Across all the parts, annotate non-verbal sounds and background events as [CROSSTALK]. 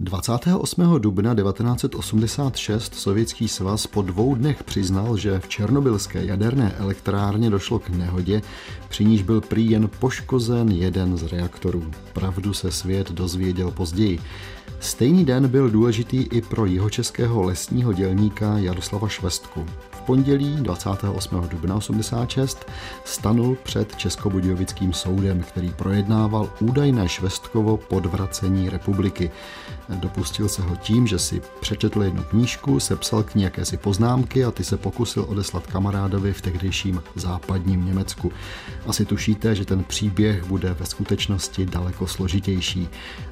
28. dubna 1986 Sovětský svaz po dvou dnech přiznal, že v černobylské jaderné elektrárně došlo k nehodě, při níž byl prý jen poškozen jeden z reaktorů. Pravdu se svět dozvěděl později. Stejný den byl důležitý i pro jihočeského lesního dělníka Jaroslava Švestku. Pondělí 28. dubna 86 stanul před Českobudějovickým soudem, který projednával údajné Švestkovo podvracení republiky. Dopustil se ho tím, že si přečetl jednu knížku, sepsal k ní jakési poznámky a ty se pokusil odeslat kamarádovi v tehdejším západním Německu. Asi tušíte, že ten příběh bude ve skutečnosti daleko složitější.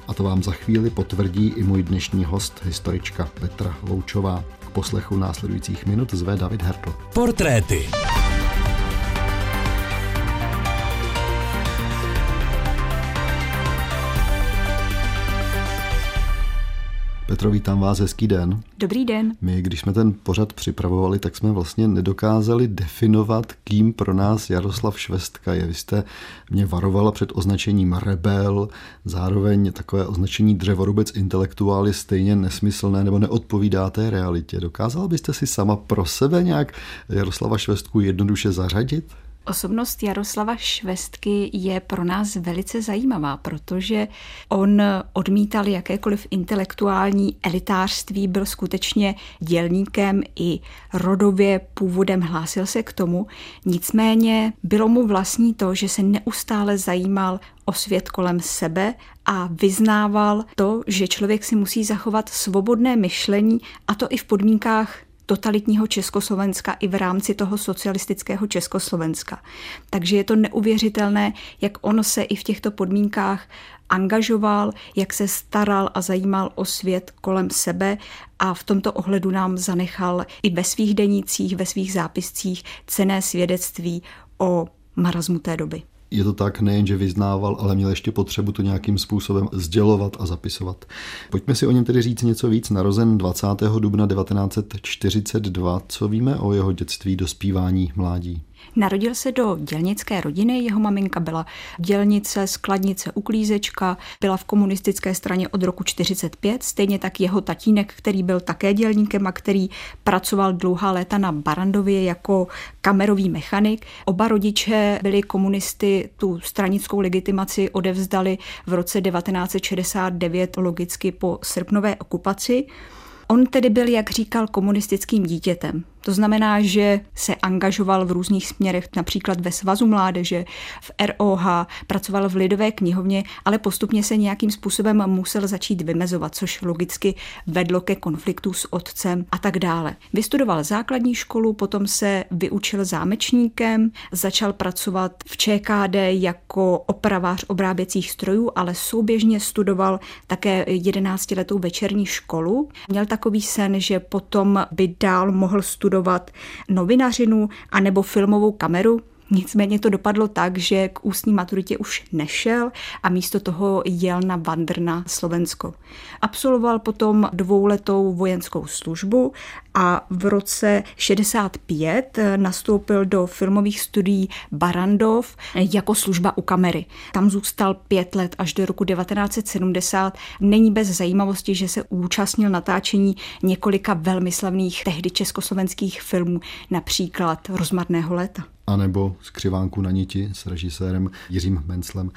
A to vám za chvíli potvrdí i můj dnešní host, historička Petra Loučová. K poslechu následujících minut zve David Hertl. Portréty. Petro, vítám vás, hezký den. Dobrý den. My, když jsme ten pořad připravovali, tak jsme vlastně nedokázali definovat, kým pro nás Jaroslav Švestka je. Vy jste mě varovala před označením rebel, zároveň takové označení dřevorubec intelektuál je stejně nesmyslné nebo neodpovídá té realitě. Dokázala byste si sama pro sebe nějak Jaroslava Švestku jednoduše zařadit? Osobnost Jaroslava Švestky je pro nás velice zajímavá, protože on odmítal jakékoliv intelektuální elitářství, byl skutečně dělníkem i rodově původem hlásil se k tomu. Nicméně bylo mu vlastní to, že se neustále zajímal o svět kolem sebe a vyznával to, že člověk si musí zachovat svobodné myšlení a to i v podmínkách totalitního Československa i v rámci toho socialistického Československa. Takže je to neuvěřitelné, jak on se i v těchto podmínkách angažoval, jak se staral a zajímal o svět kolem sebe a v tomto ohledu nám zanechal i ve svých denících, ve svých zápiscích cené svědectví o marazmu té doby je to tak nejen, že vyznával, ale měl ještě potřebu to nějakým způsobem sdělovat a zapisovat. Pojďme si o něm tedy říct něco víc. Narozen 20. dubna 1942. Co víme o jeho dětství, dospívání, mládí? Narodil se do dělnické rodiny, jeho maminka byla dělnice, skladnice, uklízečka, byla v komunistické straně od roku 45, stejně tak jeho tatínek, který byl také dělníkem a který pracoval dlouhá léta na Barandově jako kamerový mechanik. Oba rodiče byli komunisty, tu stranickou legitimaci odevzdali v roce 1969 logicky po srpnové okupaci. On tedy byl, jak říkal, komunistickým dítětem. To znamená, že se angažoval v různých směrech, například ve Svazu mládeže, v ROH, pracoval v Lidové knihovně, ale postupně se nějakým způsobem musel začít vymezovat, což logicky vedlo ke konfliktu s otcem a tak dále. Vystudoval základní školu, potom se vyučil zámečníkem, začal pracovat v ČKD jako opravář obráběcích strojů, ale souběžně studoval také 11-letou večerní školu. Měl takový sen, že potom by dál mohl studovat studovat novinařinu anebo filmovou kameru, Nicméně to dopadlo tak, že k ústní maturitě už nešel a místo toho jel na Vandr na Slovensko. Absolvoval potom dvouletou vojenskou službu a v roce 65 nastoupil do filmových studií Barandov jako služba u kamery. Tam zůstal pět let až do roku 1970. Není bez zajímavosti, že se účastnil natáčení několika velmi slavných tehdy československých filmů, například Rozmarného léta anebo Skřivánku na niti s režisérem Jiřím Menclem.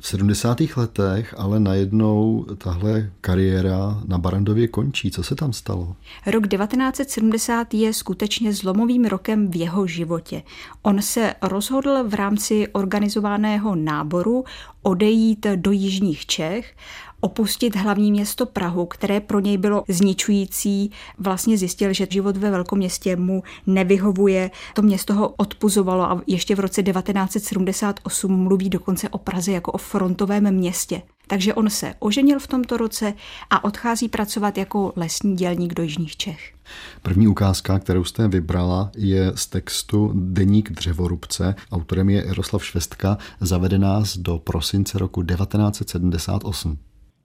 V 70. letech ale najednou tahle kariéra na Barandově končí. Co se tam stalo? Rok 1970 je skutečně zlomovým rokem v jeho životě. On se rozhodl v rámci organizovaného náboru odejít do jižních Čech opustit hlavní město Prahu, které pro něj bylo zničující. Vlastně zjistil, že život ve velkom městě mu nevyhovuje. To město ho odpuzovalo a ještě v roce 1978 mluví dokonce o Praze jako o frontovém městě. Takže on se oženil v tomto roce a odchází pracovat jako lesní dělník do Jižních Čech. První ukázka, kterou jste vybrala, je z textu Deník dřevorubce. Autorem je Jaroslav Švestka. Zavede nás do prosince roku 1978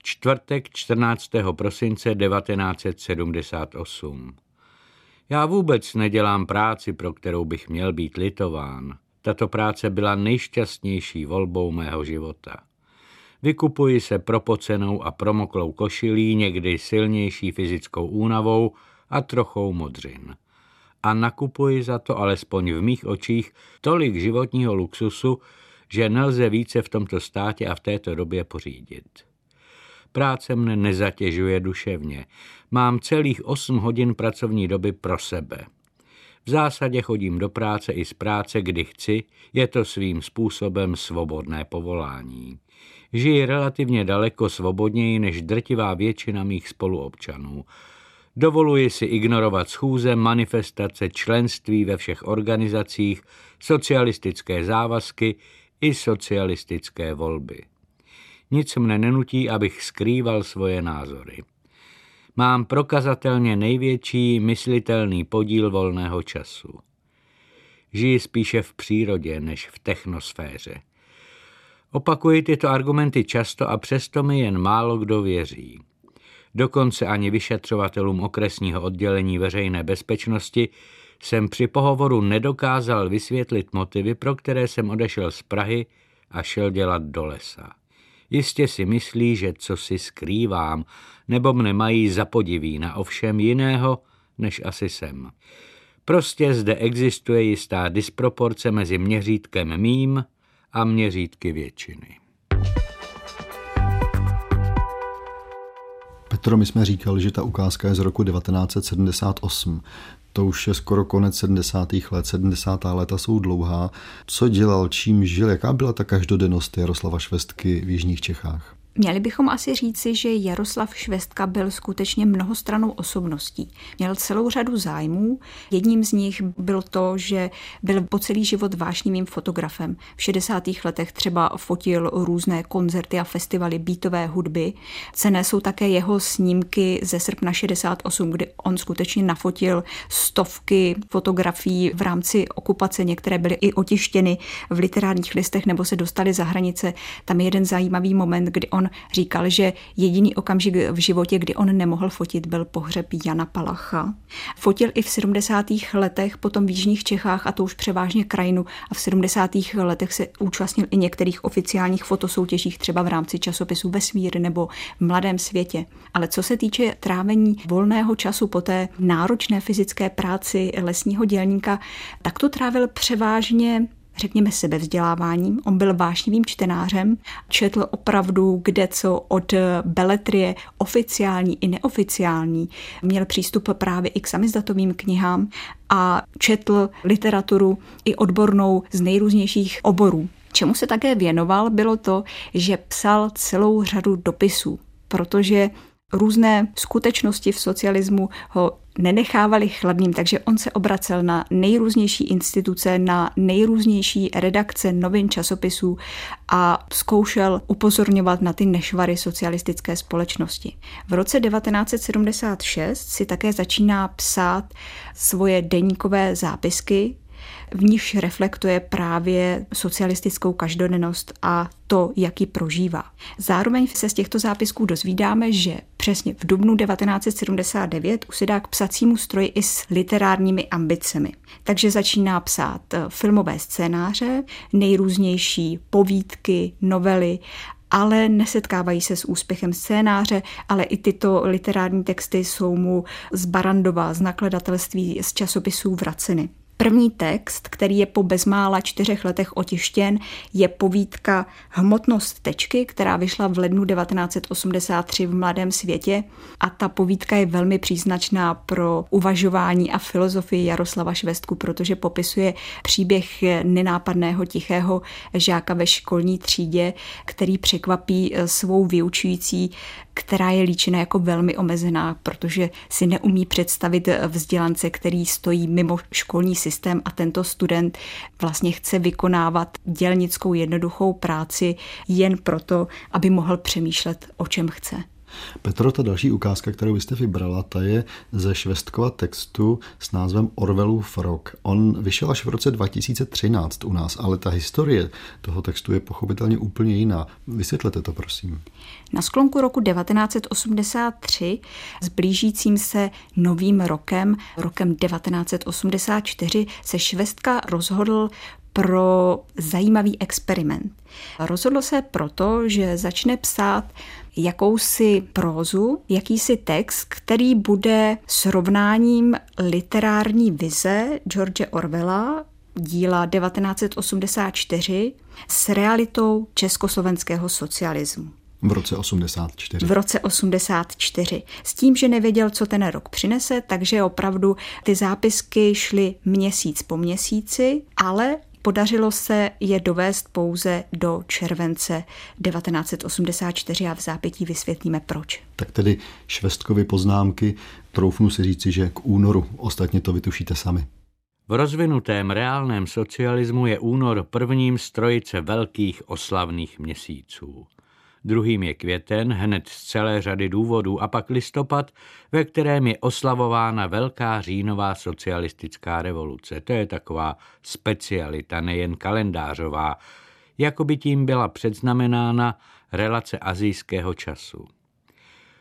čtvrtek 14. prosince 1978. Já vůbec nedělám práci, pro kterou bych měl být litován. Tato práce byla nejšťastnější volbou mého života. Vykupuji se propocenou a promoklou košilí, někdy silnější fyzickou únavou a trochou modřin. A nakupuji za to alespoň v mých očích tolik životního luxusu, že nelze více v tomto státě a v této době pořídit. Práce mne nezatěžuje duševně. Mám celých 8 hodin pracovní doby pro sebe. V zásadě chodím do práce i z práce, kdy chci, je to svým způsobem svobodné povolání. Žiji relativně daleko svobodněji než drtivá většina mých spoluobčanů. Dovoluji si ignorovat schůze, manifestace, členství ve všech organizacích, socialistické závazky i socialistické volby. Nic mne nenutí, abych skrýval svoje názory. Mám prokazatelně největší myslitelný podíl volného času. Žiji spíše v přírodě než v technosféře. Opakuji tyto argumenty často a přesto mi jen málo kdo věří. Dokonce ani vyšetřovatelům okresního oddělení veřejné bezpečnosti jsem při pohovoru nedokázal vysvětlit motivy, pro které jsem odešel z Prahy a šel dělat do lesa. Jistě si myslí, že co si skrývám, nebo mne mají za podivína, ovšem jiného, než asi jsem. Prostě zde existuje jistá disproporce mezi měřítkem mým a měřítky většiny. Petro, my jsme říkali, že ta ukázka je z roku 1978. To už je skoro konec 70. let, 70. léta jsou dlouhá. Co dělal, čím žil, jaká byla ta každodennost Jaroslava Švestky v Jižních Čechách? Měli bychom asi říci, že Jaroslav Švestka byl skutečně mnohostranou osobností. Měl celou řadu zájmů. Jedním z nich byl to, že byl po celý život vášnivým fotografem. V 60. letech třeba fotil různé koncerty a festivaly beatové hudby. Cené jsou také jeho snímky ze srpna 68, kdy on skutečně nafotil stovky fotografií v rámci okupace. Některé byly i otištěny v literárních listech nebo se dostaly za hranice. Tam je jeden zajímavý moment, kdy on říkal, že jediný okamžik v životě, kdy on nemohl fotit, byl pohřeb Jana Palacha. Fotil i v 70. letech, potom v Jižních Čechách a to už převážně krajinu a v 70. letech se účastnil i některých oficiálních fotosoutěžích, třeba v rámci časopisu Vesmír nebo v Mladém světě. Ale co se týče trávení volného času po té náročné fyzické práci lesního dělníka, tak to trávil převážně řekněme, sebevzděláváním. On byl vášnivým čtenářem, četl opravdu kde co od beletrie, oficiální i neoficiální. Měl přístup právě i k samizdatovým knihám a četl literaturu i odbornou z nejrůznějších oborů. Čemu se také věnoval, bylo to, že psal celou řadu dopisů, protože různé skutečnosti v socialismu ho nenechávali chladným, takže on se obracel na nejrůznější instituce, na nejrůznější redakce novin časopisů a zkoušel upozorňovat na ty nešvary socialistické společnosti. V roce 1976 si také začíná psát svoje deníkové zápisky, v níž reflektuje právě socialistickou každodennost a to, jak ji prožívá. Zároveň se z těchto zápisků dozvídáme, že přesně v dubnu 1979 usedá k psacímu stroji i s literárními ambicemi. Takže začíná psát eh, filmové scénáře, nejrůznější povídky, novely ale nesetkávají se s úspěchem scénáře, ale i tyto literární texty jsou mu z Barandova, z nakladatelství, z časopisů vraceny. První text, který je po bezmála čtyřech letech otištěn, je povídka Hmotnost tečky, která vyšla v lednu 1983 v Mladém světě. A ta povídka je velmi příznačná pro uvažování a filozofii Jaroslava Švestku, protože popisuje příběh nenápadného tichého žáka ve školní třídě, který překvapí svou vyučující která je líčena jako velmi omezená, protože si neumí představit vzdělance, který stojí mimo školní systém a tento student vlastně chce vykonávat dělnickou jednoduchou práci jen proto, aby mohl přemýšlet, o čem chce. Petro, ta další ukázka, kterou byste vybrala, ta je ze Švestkova textu s názvem Orwellův rok. On vyšel až v roce 2013 u nás, ale ta historie toho textu je pochopitelně úplně jiná. Vysvětlete to, prosím. Na sklonku roku 1983 s blížícím se novým rokem, rokem 1984, se Švestka rozhodl pro zajímavý experiment. Rozhodl se proto, že začne psát jakousi prózu, jakýsi text, který bude srovnáním literární vize George Orwella díla 1984 s realitou československého socialismu. V roce 84. V roce 84. S tím, že nevěděl, co ten rok přinese, takže opravdu ty zápisky šly měsíc po měsíci, ale Podařilo se je dovést pouze do července 1984 a v zápětí vysvětlíme proč. Tak tedy Švestkovy poznámky, troufnu si říci, že k únoru, ostatně to vytušíte sami. V rozvinutém reálném socialismu je únor prvním z trojice velkých oslavných měsíců. Druhým je květen, hned z celé řady důvodů, a pak listopad, ve kterém je oslavována velká říjnová socialistická revoluce. To je taková specialita, nejen kalendářová, jako by tím byla předznamenána relace azijského času.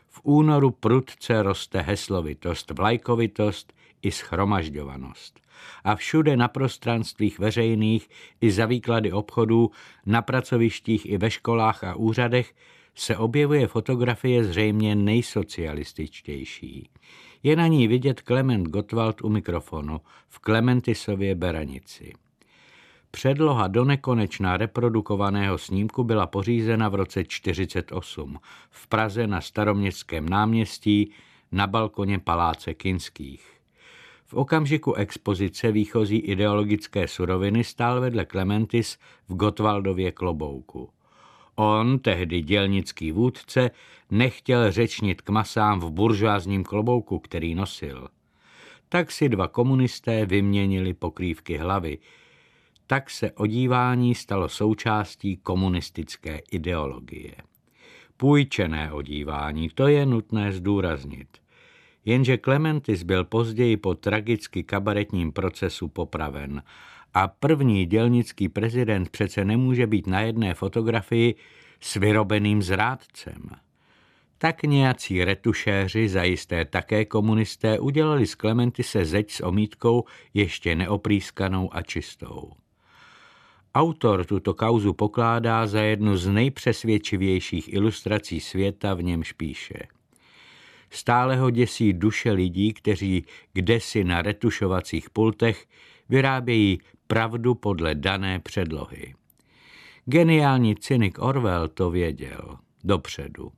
V únoru prudce roste heslovitost, vlajkovitost i schromažďovanost a všude na prostranstvích veřejných i za výklady obchodů, na pracovištích i ve školách a úřadech se objevuje fotografie zřejmě nejsocialističtější. Je na ní vidět Klement Gottwald u mikrofonu v Klementisově Beranici. Předloha do nekonečná reprodukovaného snímku byla pořízena v roce 48 v Praze na staroměstském náměstí na balkoně Paláce Kinských. V okamžiku expozice výchozí ideologické suroviny stál vedle Clementis v Gotwaldově klobouku. On, tehdy dělnický vůdce, nechtěl řečnit k masám v buržoázním klobouku, který nosil. Tak si dva komunisté vyměnili pokrývky hlavy. Tak se odívání stalo součástí komunistické ideologie. Půjčené odívání, to je nutné zdůraznit – jenže Clementis byl později po tragicky kabaretním procesu popraven a první dělnický prezident přece nemůže být na jedné fotografii s vyrobeným zrádcem. Tak nějací retušéři, zajisté také komunisté, udělali z Klementise zeď s omítkou ještě neoprýskanou a čistou. Autor tuto kauzu pokládá za jednu z nejpřesvědčivějších ilustrací světa, v němž píše – Stále ho děsí duše lidí, kteří kdesi na retušovacích pultech vyrábějí pravdu podle dané předlohy. Geniální cynik Orwell to věděl dopředu.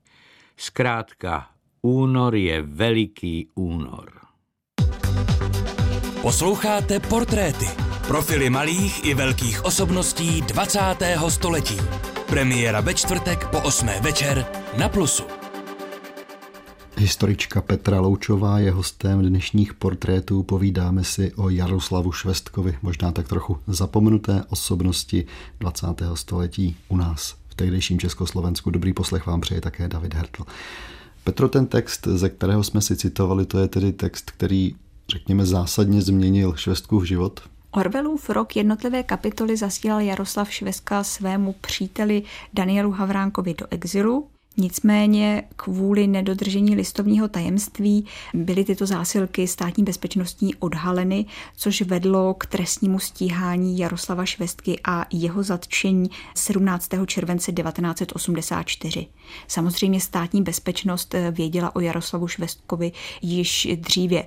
Zkrátka, únor je veliký únor. Posloucháte portréty, profily malých i velkých osobností 20. století. Premiéra ve čtvrtek po 8. večer na Plusu. Historička Petra Loučová je hostem dnešních portrétů. Povídáme si o Jaroslavu Švestkovi, možná tak trochu zapomenuté osobnosti 20. století u nás v tehdejším Československu. Dobrý poslech vám přeje také David Hertl. Petro, ten text, ze kterého jsme si citovali, to je tedy text, který, řekněme, zásadně změnil Švestkův život? Orwellův rok jednotlivé kapitoly zasílal Jaroslav Švestka svému příteli Danielu Havránkovi do exilu. Nicméně kvůli nedodržení listovního tajemství byly tyto zásilky státní bezpečnostní odhaleny, což vedlo k trestnímu stíhání Jaroslava Švestky a jeho zatčení 17. července 1984. Samozřejmě státní bezpečnost věděla o Jaroslavu Švestkovi již dříve.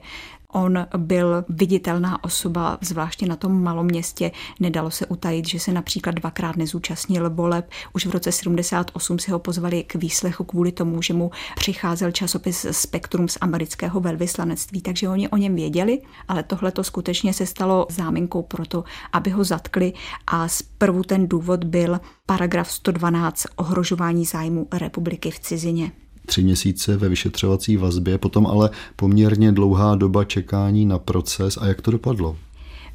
On byl viditelná osoba, zvláště na tom malom městě. Nedalo se utajit, že se například dvakrát nezúčastnil voleb. Už v roce 78 si ho pozvali k výslechu kvůli tomu, že mu přicházel časopis Spektrum z amerického velvyslanectví, takže oni o něm věděli, ale tohle to skutečně se stalo záminkou pro to, aby ho zatkli a zprvu ten důvod byl paragraf 112 ohrožování zájmu republiky v cizině tři měsíce ve vyšetřovací vazbě, potom ale poměrně dlouhá doba čekání na proces. A jak to dopadlo?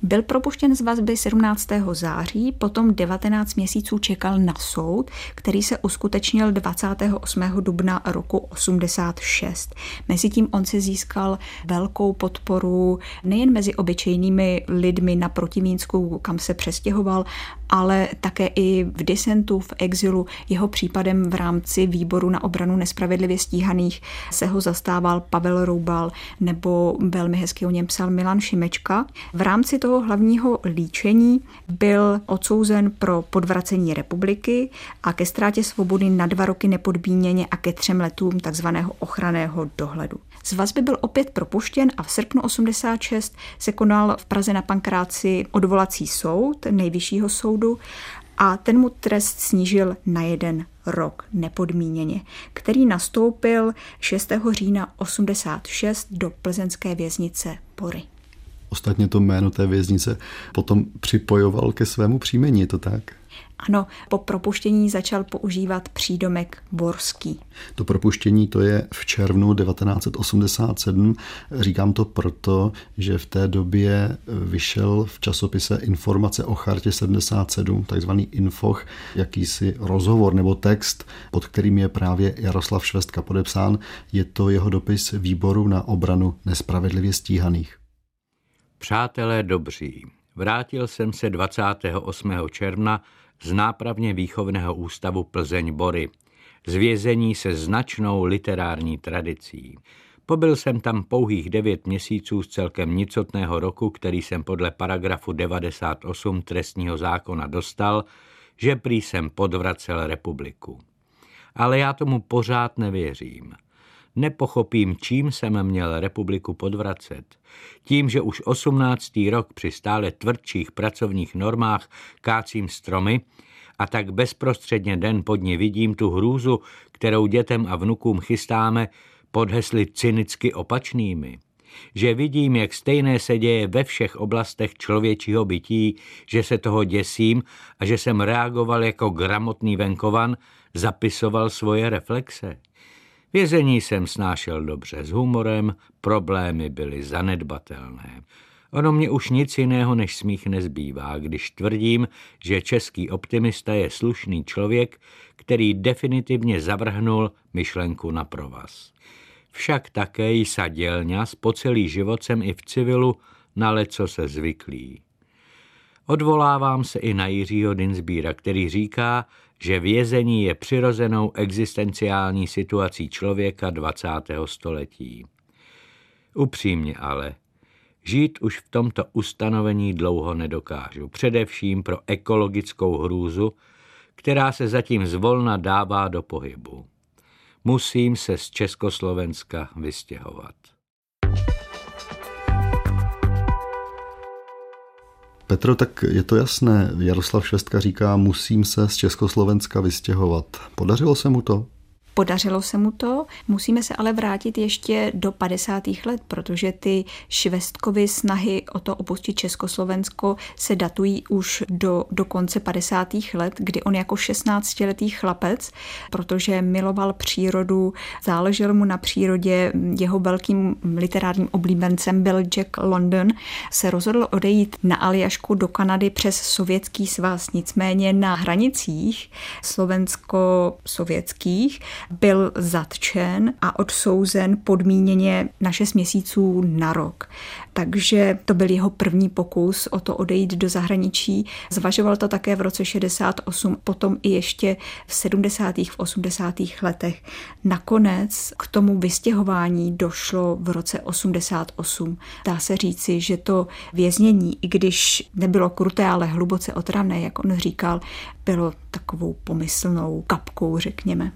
Byl propuštěn z vazby 17. září, potom 19 měsíců čekal na soud, který se uskutečnil 28. dubna roku 86. Mezitím on si získal velkou podporu nejen mezi obyčejnými lidmi na Protimínsku, kam se přestěhoval, ale také i v disentu, v exilu. Jeho případem v rámci výboru na obranu nespravedlivě stíhaných se ho zastával Pavel Roubal nebo velmi hezky o něm psal Milan Šimečka. V rámci toho hlavního líčení byl odsouzen pro podvracení republiky a ke ztrátě svobody na dva roky nepodmíněně a ke třem letům takzvaného ochranného dohledu. Z vazby byl opět propuštěn a v srpnu 86 se konal v Praze na Pankráci odvolací soud nejvyššího soudu a ten mu trest snížil na jeden rok nepodmíněně, který nastoupil 6. října 86 do plzeňské věznice Pory. Ostatně to jméno té věznice potom připojoval ke svému příjmení, je to tak? Ano, po propuštění začal používat přídomek Borský. To propuštění to je v červnu 1987. Říkám to proto, že v té době vyšel v časopise Informace o chartě 77, takzvaný Infoch, jakýsi rozhovor nebo text, pod kterým je právě Jaroslav Švestka podepsán. Je to jeho dopis výboru na obranu nespravedlivě stíhaných. Přátelé dobří, vrátil jsem se 28. června z nápravně výchovného ústavu Plzeň Bory, z vězení se značnou literární tradicí. Pobyl jsem tam pouhých devět měsíců z celkem nicotného roku, který jsem podle paragrafu 98 trestního zákona dostal, že prý jsem podvracel republiku. Ale já tomu pořád nevěřím. Nepochopím, čím jsem měl republiku podvracet. Tím, že už osmnáctý rok při stále tvrdších pracovních normách kácím stromy a tak bezprostředně den pod ní vidím tu hrůzu, kterou dětem a vnukům chystáme pod hesly cynicky opačnými. Že vidím, jak stejné se děje ve všech oblastech člověčího bytí, že se toho děsím a že jsem reagoval jako gramotný venkovan, zapisoval svoje reflexe. Vězení jsem snášel dobře s humorem, problémy byly zanedbatelné. Ono mě už nic jiného než smích nezbývá, když tvrdím, že český optimista je slušný člověk, který definitivně zavrhnul myšlenku na provaz. Však také i sadělňa po celý život jsem i v civilu na leco se zvyklý. Odvolávám se i na Jiřího Dinsbíra, který říká, že vězení je přirozenou existenciální situací člověka 20. století. Upřímně ale, žít už v tomto ustanovení dlouho nedokážu, především pro ekologickou hrůzu, která se zatím zvolna dává do pohybu. Musím se z Československa vystěhovat. Petro, tak je to jasné. Jaroslav Švestka říká, musím se z Československa vystěhovat. Podařilo se mu to? Podařilo se mu to, musíme se ale vrátit ještě do 50. let, protože ty Švestkovy snahy o to opustit Československo se datují už do, do konce 50. let, kdy on jako 16-letý chlapec, protože miloval přírodu, záležel mu na přírodě, jeho velkým literárním oblíbencem byl Jack London, se rozhodl odejít na Aljašku do Kanady přes Sovětský svaz. Nicméně na hranicích slovensko-sovětských byl zatčen a odsouzen podmíněně na 6 měsíců na rok. Takže to byl jeho první pokus o to odejít do zahraničí. Zvažoval to také v roce 68, potom i ještě v 70. v 80. letech. Nakonec k tomu vystěhování došlo v roce 88. Dá se říci, že to věznění, i když nebylo kruté, ale hluboce otravné, jak on říkal, bylo takovou pomyslnou kapkou, řekněme.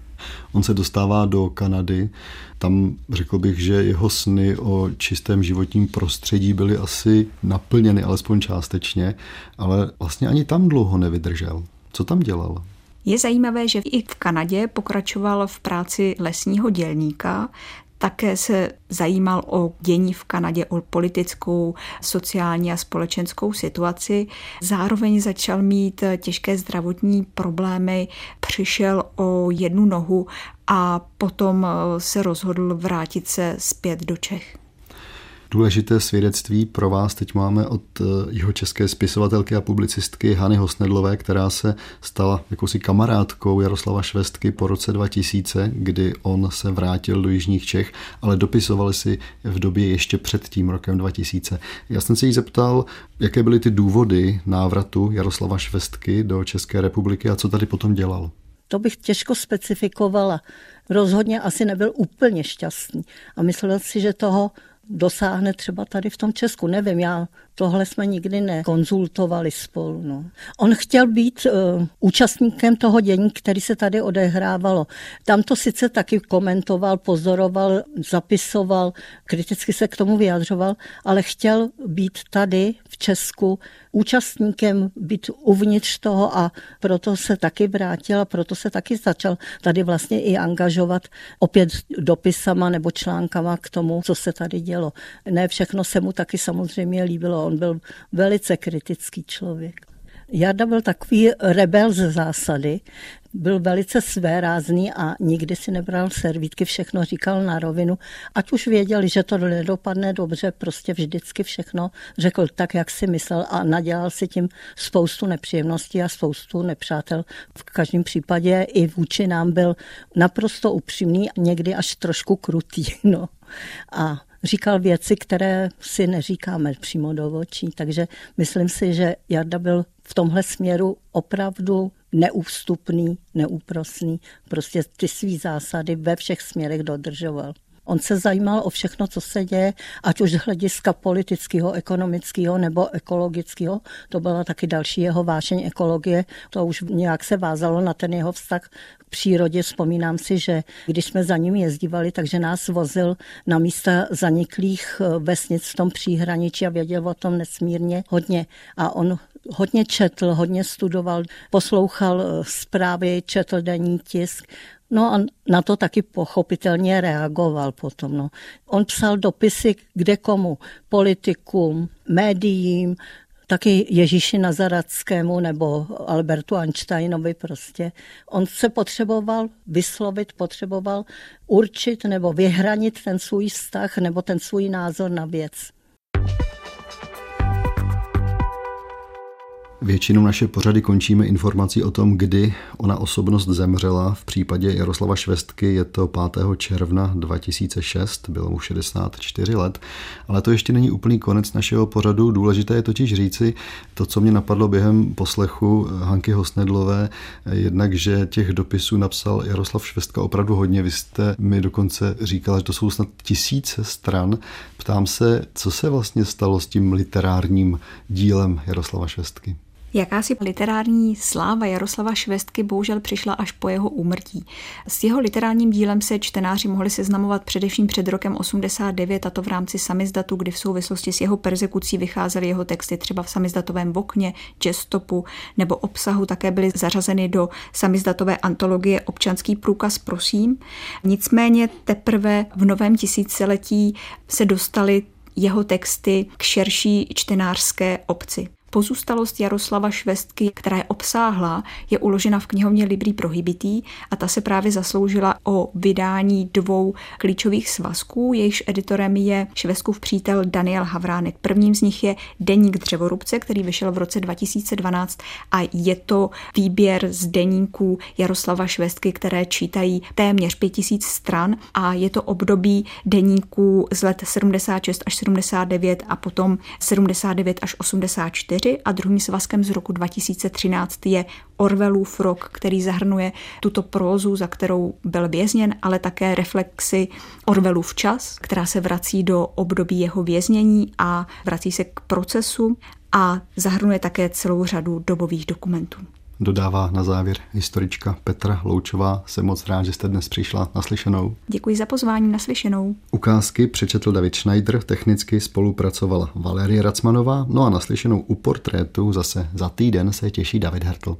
On se dostává do Kanady. Tam řekl bych, že jeho sny o čistém životním prostředí byly asi naplněny, alespoň částečně, ale vlastně ani tam dlouho nevydržel. Co tam dělal? Je zajímavé, že i v Kanadě pokračoval v práci lesního dělníka, také se zajímal o dění v Kanadě, o politickou, sociální a společenskou situaci. Zároveň začal mít těžké zdravotní problémy, přišel o jednu nohu a potom se rozhodl vrátit se zpět do Čech. Důležité svědectví pro vás teď máme od eh, jeho české spisovatelky a publicistky Hany Hosnedlové, která se stala jakousi kamarádkou Jaroslava Švestky po roce 2000, kdy on se vrátil do Jižních Čech, ale dopisovali si v době ještě před tím rokem 2000. Já jsem se jí zeptal, jaké byly ty důvody návratu Jaroslava Švestky do České republiky a co tady potom dělal. To bych těžko specifikovala. Rozhodně asi nebyl úplně šťastný a myslel si, že toho dosáhne třeba tady v tom Česku. Nevím, já tohle jsme nikdy nekonzultovali spolu. No. On chtěl být uh, účastníkem toho dění, který se tady odehrávalo. Tam to sice taky komentoval, pozoroval, zapisoval, kriticky se k tomu vyjadřoval, ale chtěl být tady v Česku účastníkem, být uvnitř toho a proto se taky vrátil a proto se taky začal tady vlastně i angažovat opět dopisama nebo článkama k tomu, co se tady dělo. Ne všechno se mu taky samozřejmě líbilo, on byl velice kritický člověk. Jarda byl takový rebel ze zásady, byl velice svérázný a nikdy si nebral servítky, všechno říkal na rovinu. Ať už věděli, že to nedopadne dobře, prostě vždycky všechno řekl tak, jak si myslel a nadělal si tím spoustu nepříjemností a spoustu nepřátel. V každém případě i vůči nám byl naprosto upřímný, někdy až trošku krutý. [LAUGHS] No. A říkal věci, které si neříkáme přímo do očí. Takže myslím si, že Jarda byl v tomhle směru opravdu neústupný, neúprosný. Prostě ty svý zásady ve všech směrech dodržoval. On se zajímal o všechno, co se děje, ať už z hlediska politického, ekonomického nebo ekologického. To byla taky další jeho vášeň ekologie. To už nějak se vázalo na ten jeho vztah k přírodě. Vzpomínám si, že když jsme za ním jezdívali, takže nás vozil na místa zaniklých eh, vesnic v tom příhraničí a věděl o tom nesmírně hodně. A on hodně četl, hodně studoval, poslouchal eh, zprávy, četl denní tisk. No a na to taky pochopitelně reagoval potom. No. On psal dopisy kde komu, politikům, médiím, taky Ježíši Nazarackému nebo Albertu Einsteinovi prostě. On se potřeboval vyslovit, potřeboval určit nebo vyhranit ten svůj vztah nebo ten svůj názor na věc. Většinou naše pořady končíme informací o tom, kdy ona osobnost zemřela. V případě Jaroslava Švestky je to 5. června 2006, bylo mu 64 let, ale to ještě není úplný konec našeho pořadu. Důležité je totiž říci to, co mě napadlo během poslechu Hanky Hosnedlové, jednak, že těch dopisů napsal Jaroslav Švestka opravdu hodně. Vy jste mi dokonce říkala, že to jsou snad tisíce stran. Ptám se, co se vlastně stalo s tím literárním dílem Jaroslava Švestky? Jakási literární sláva Jaroslava Švestky bohužel přišla až po jeho úmrtí. S jeho literárním dílem se čtenáři mohli seznamovat především před rokem 89, a to v rámci samizdatu, kdy v souvislosti s jeho persekucí vycházely jeho texty třeba v samizdatovém okně, gestopu nebo obsahu, také byly zařazeny do samizdatové antologie Občanský průkaz prosím. Nicméně teprve v novém tisíciletí se dostaly jeho texty k širší čtenářské obci. Pozůstalost Jaroslava Švestky, která je obsáhlá, je uložena v knihovně Librí prohibitý a ta se právě zasloužila o vydání dvou klíčových svazků. Jejichž editorem je Švestkův přítel Daniel Havránek. Prvním z nich je Deník dřevorubce, který vyšel v roce 2012 a je to výběr z deníků Jaroslava Švestky, které čítají téměř 5000 stran a je to období deníků z let 76 až 79 a potom 79 až 84 4 a druhým svazkem z roku 2013 je Orwellův rok, který zahrnuje tuto prózu, za kterou byl vězněn, ale také reflexy Orwellův čas, která se vrací do období jeho věznění a vrací se k procesu a zahrnuje také celou řadu dobových dokumentů. Dodává na závěr historička Petra Loučová. Jsem moc rád, že jste dnes přišla naslyšenou. Děkuji za pozvání naslyšenou. Ukázky přečetl David Schneider, technicky spolupracovala Valerie Racmanová, no a naslyšenou u portrétu zase za týden se těší David Hertl.